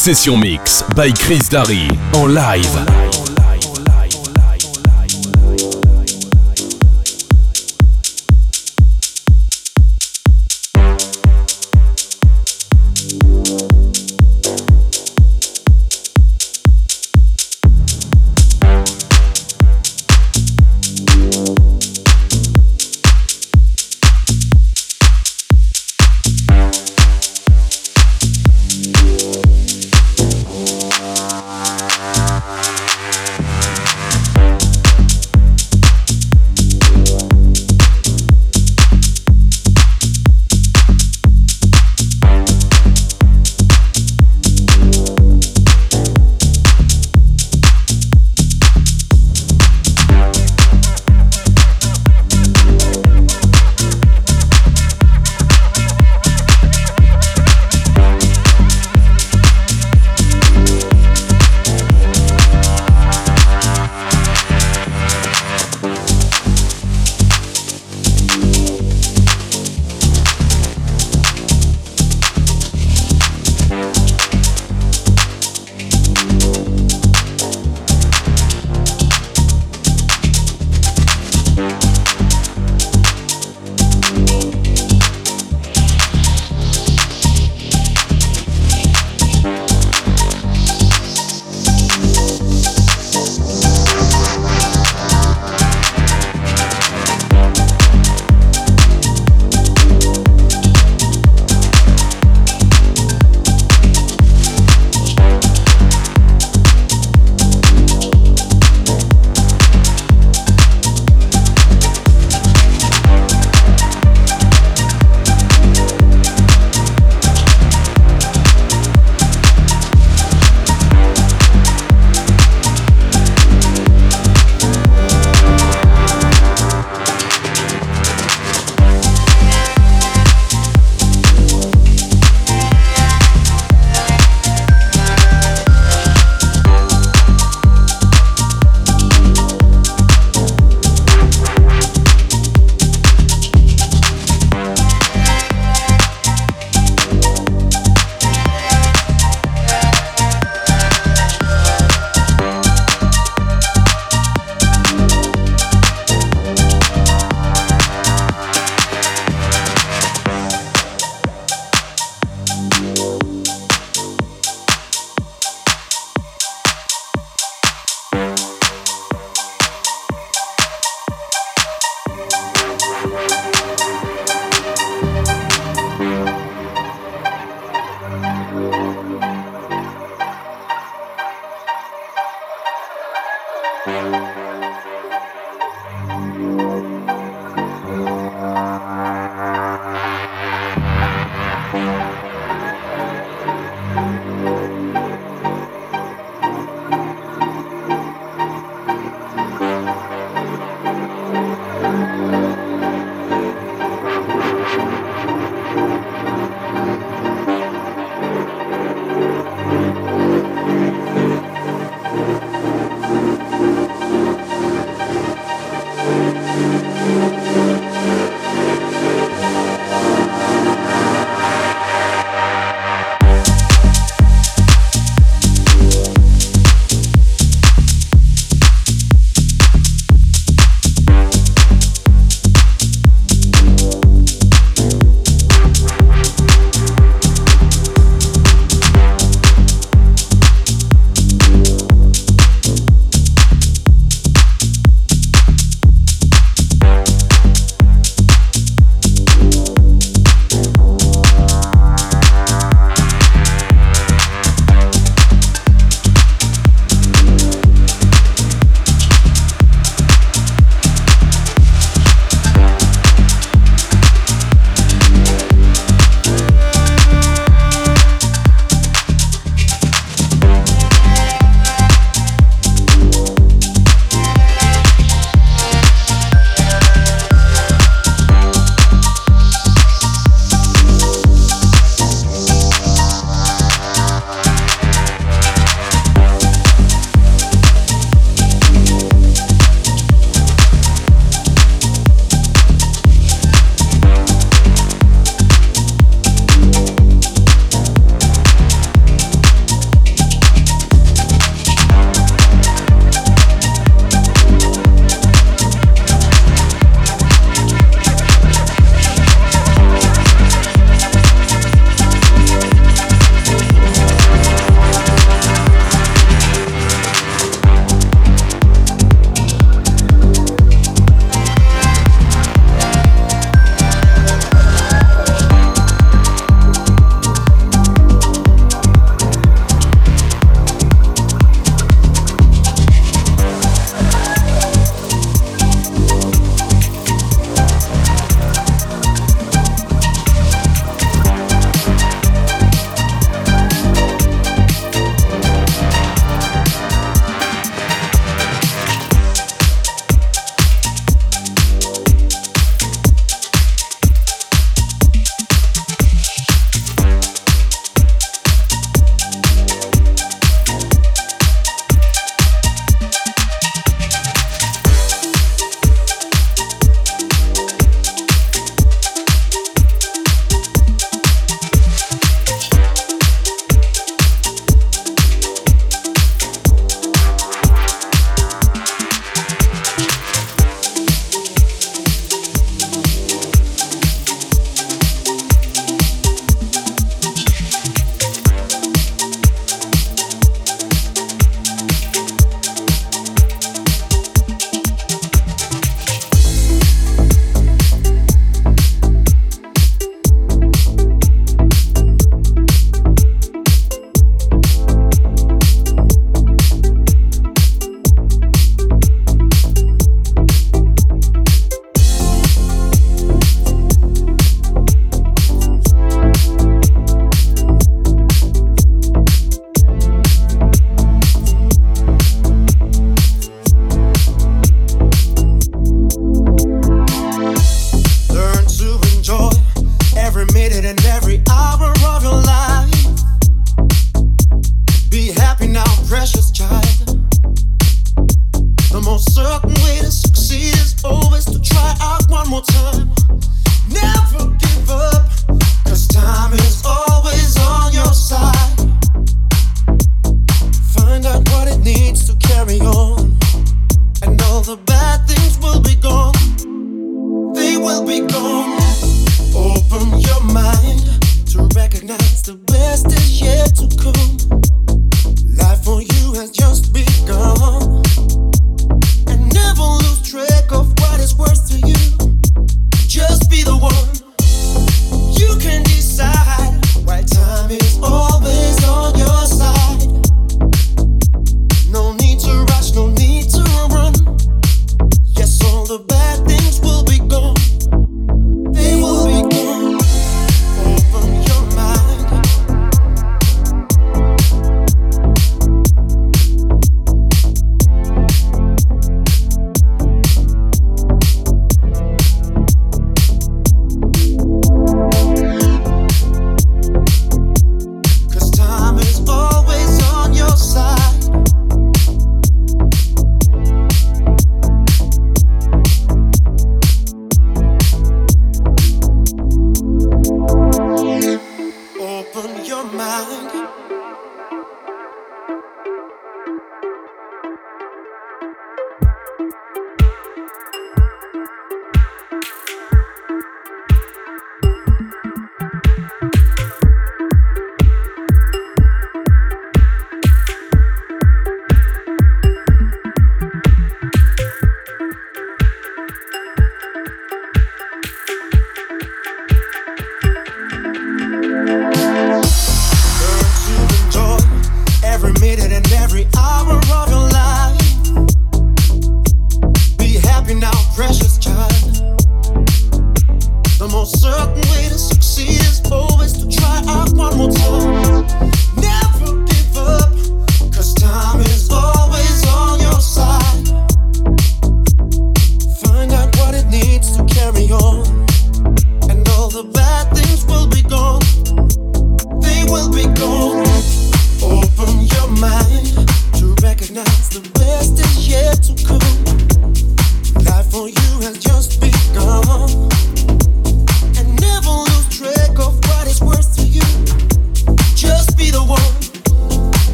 Session Mix by Chris Darry en live.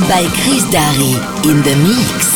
By Chris Darry in the mix.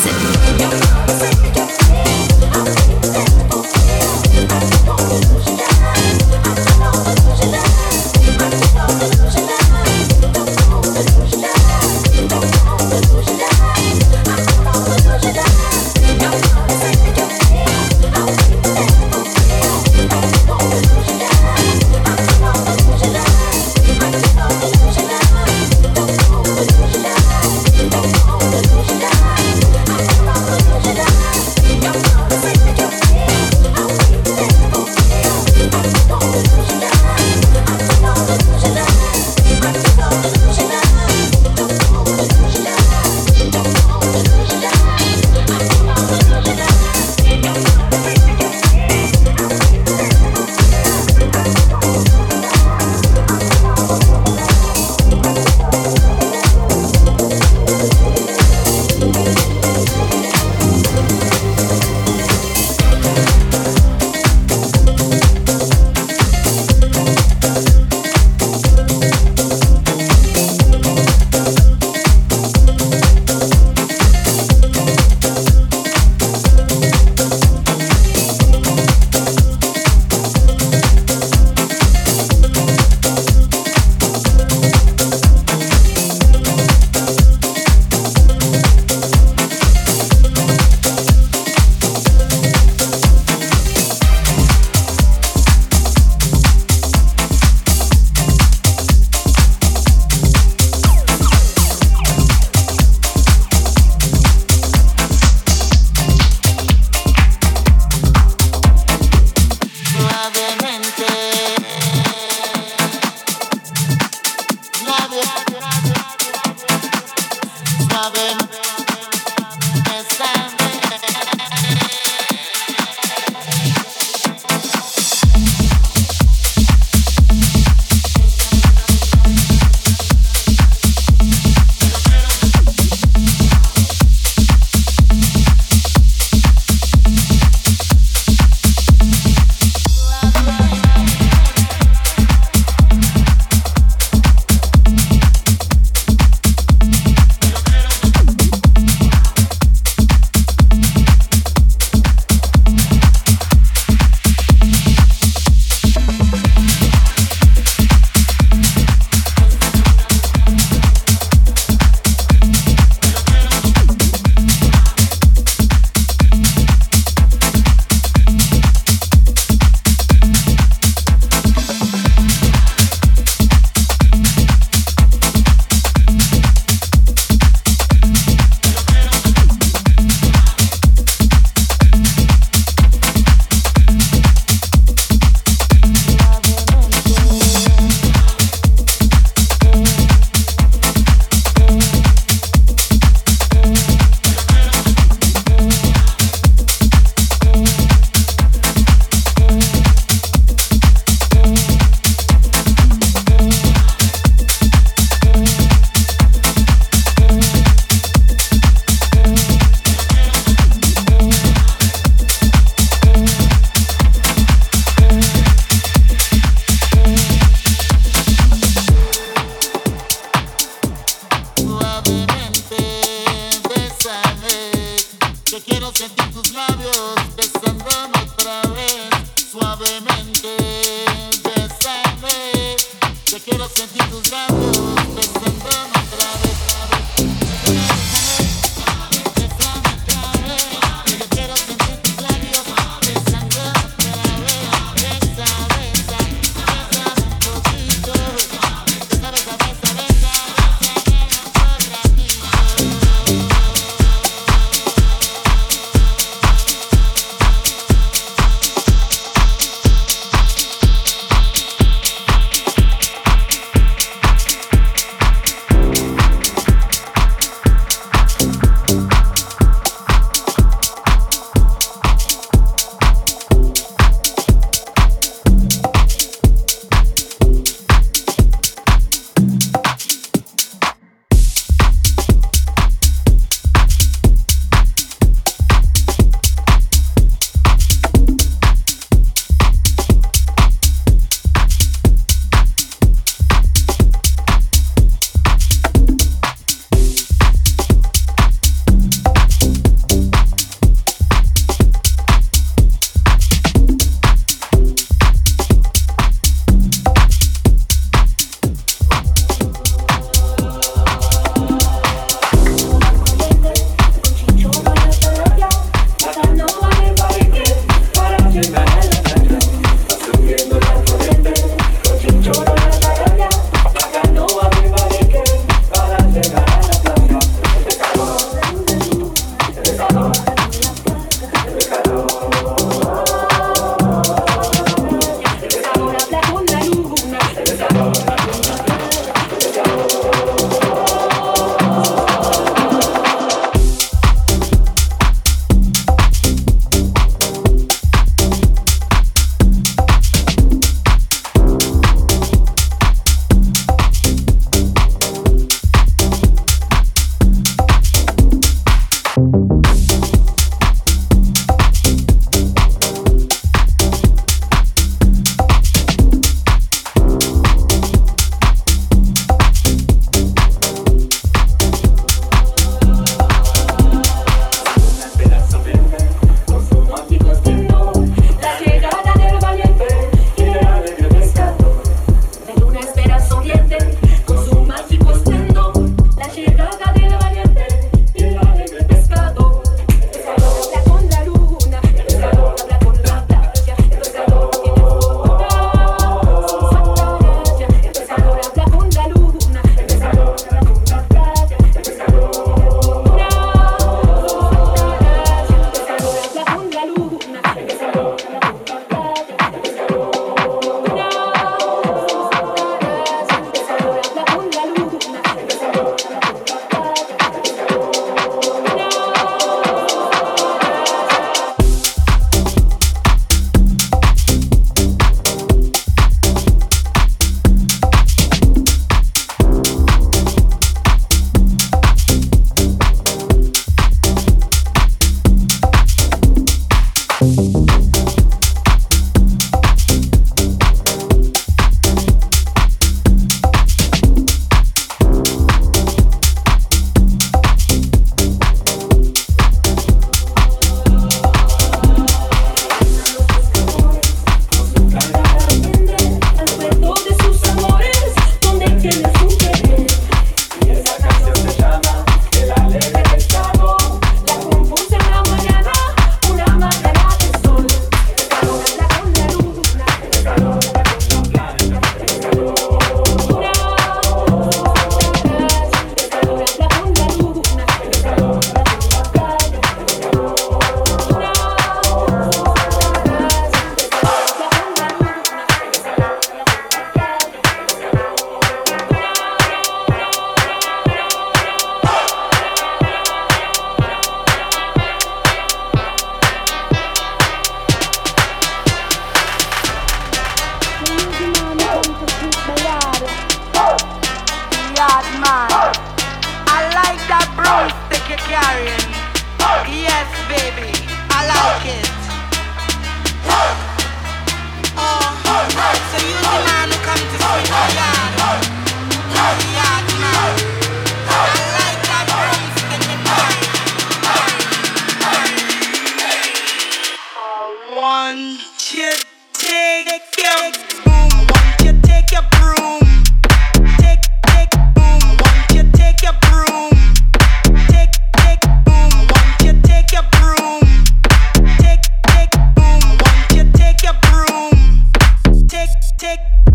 check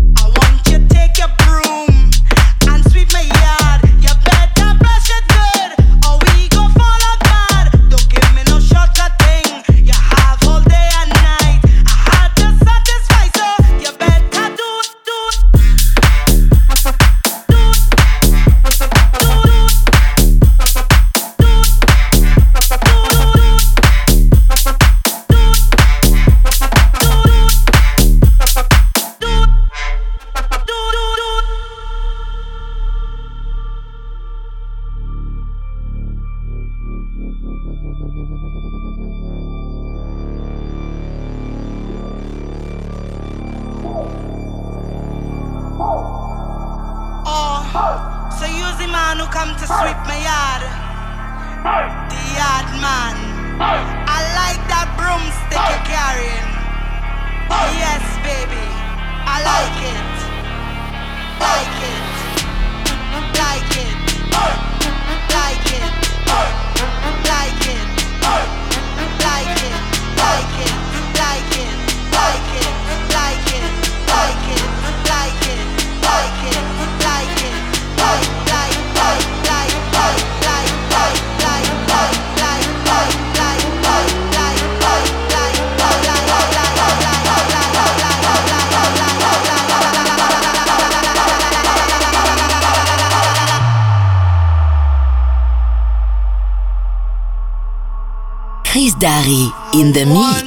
in the mix.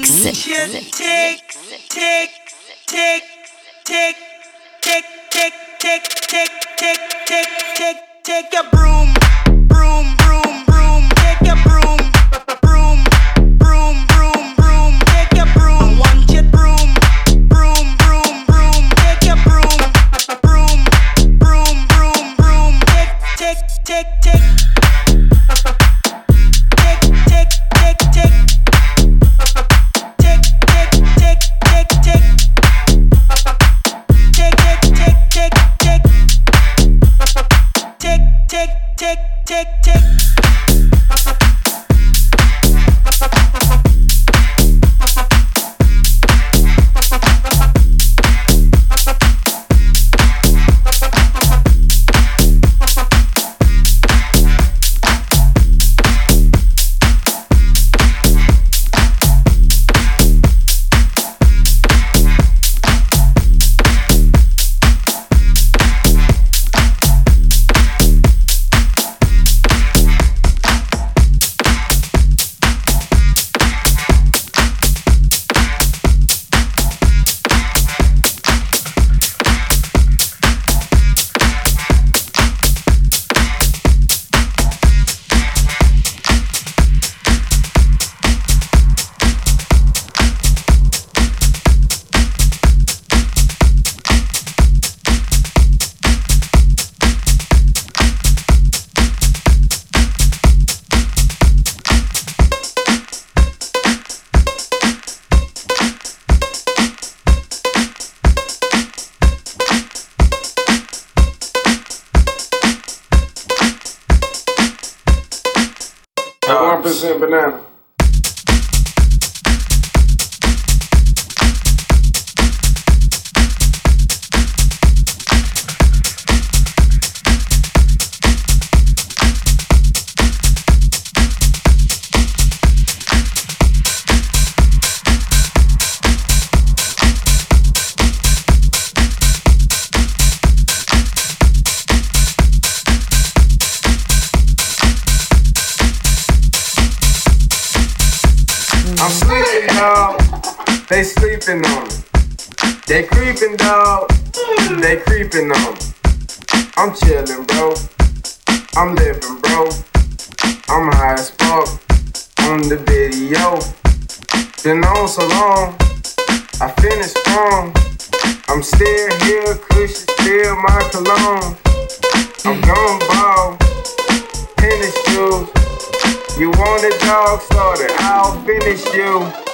Video. Been on so long, I finished strong. I'm still here, cushion still my cologne. I'm gone ball, tennis shoes. You want a dog started, I'll finish you.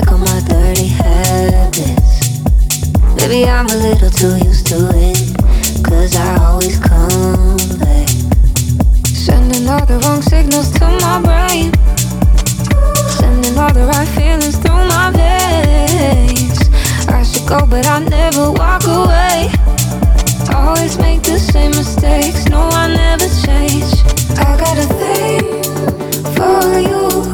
back on my dirty habits. Maybe I'm a little too used to it, cause I always come back. Sending all the wrong signals to my brain, sending all the right feelings through my veins. I should go, but I never walk away. Always make the same mistakes, no, I never change. I got a thing for you.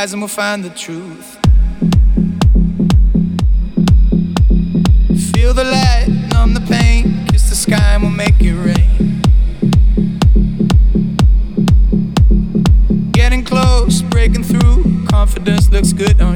lies and we'll find the truth. Feel the light, numb the pain, kiss the sky and we'll make it rain. Getting close, breaking through, confidence looks good on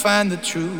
find the truth.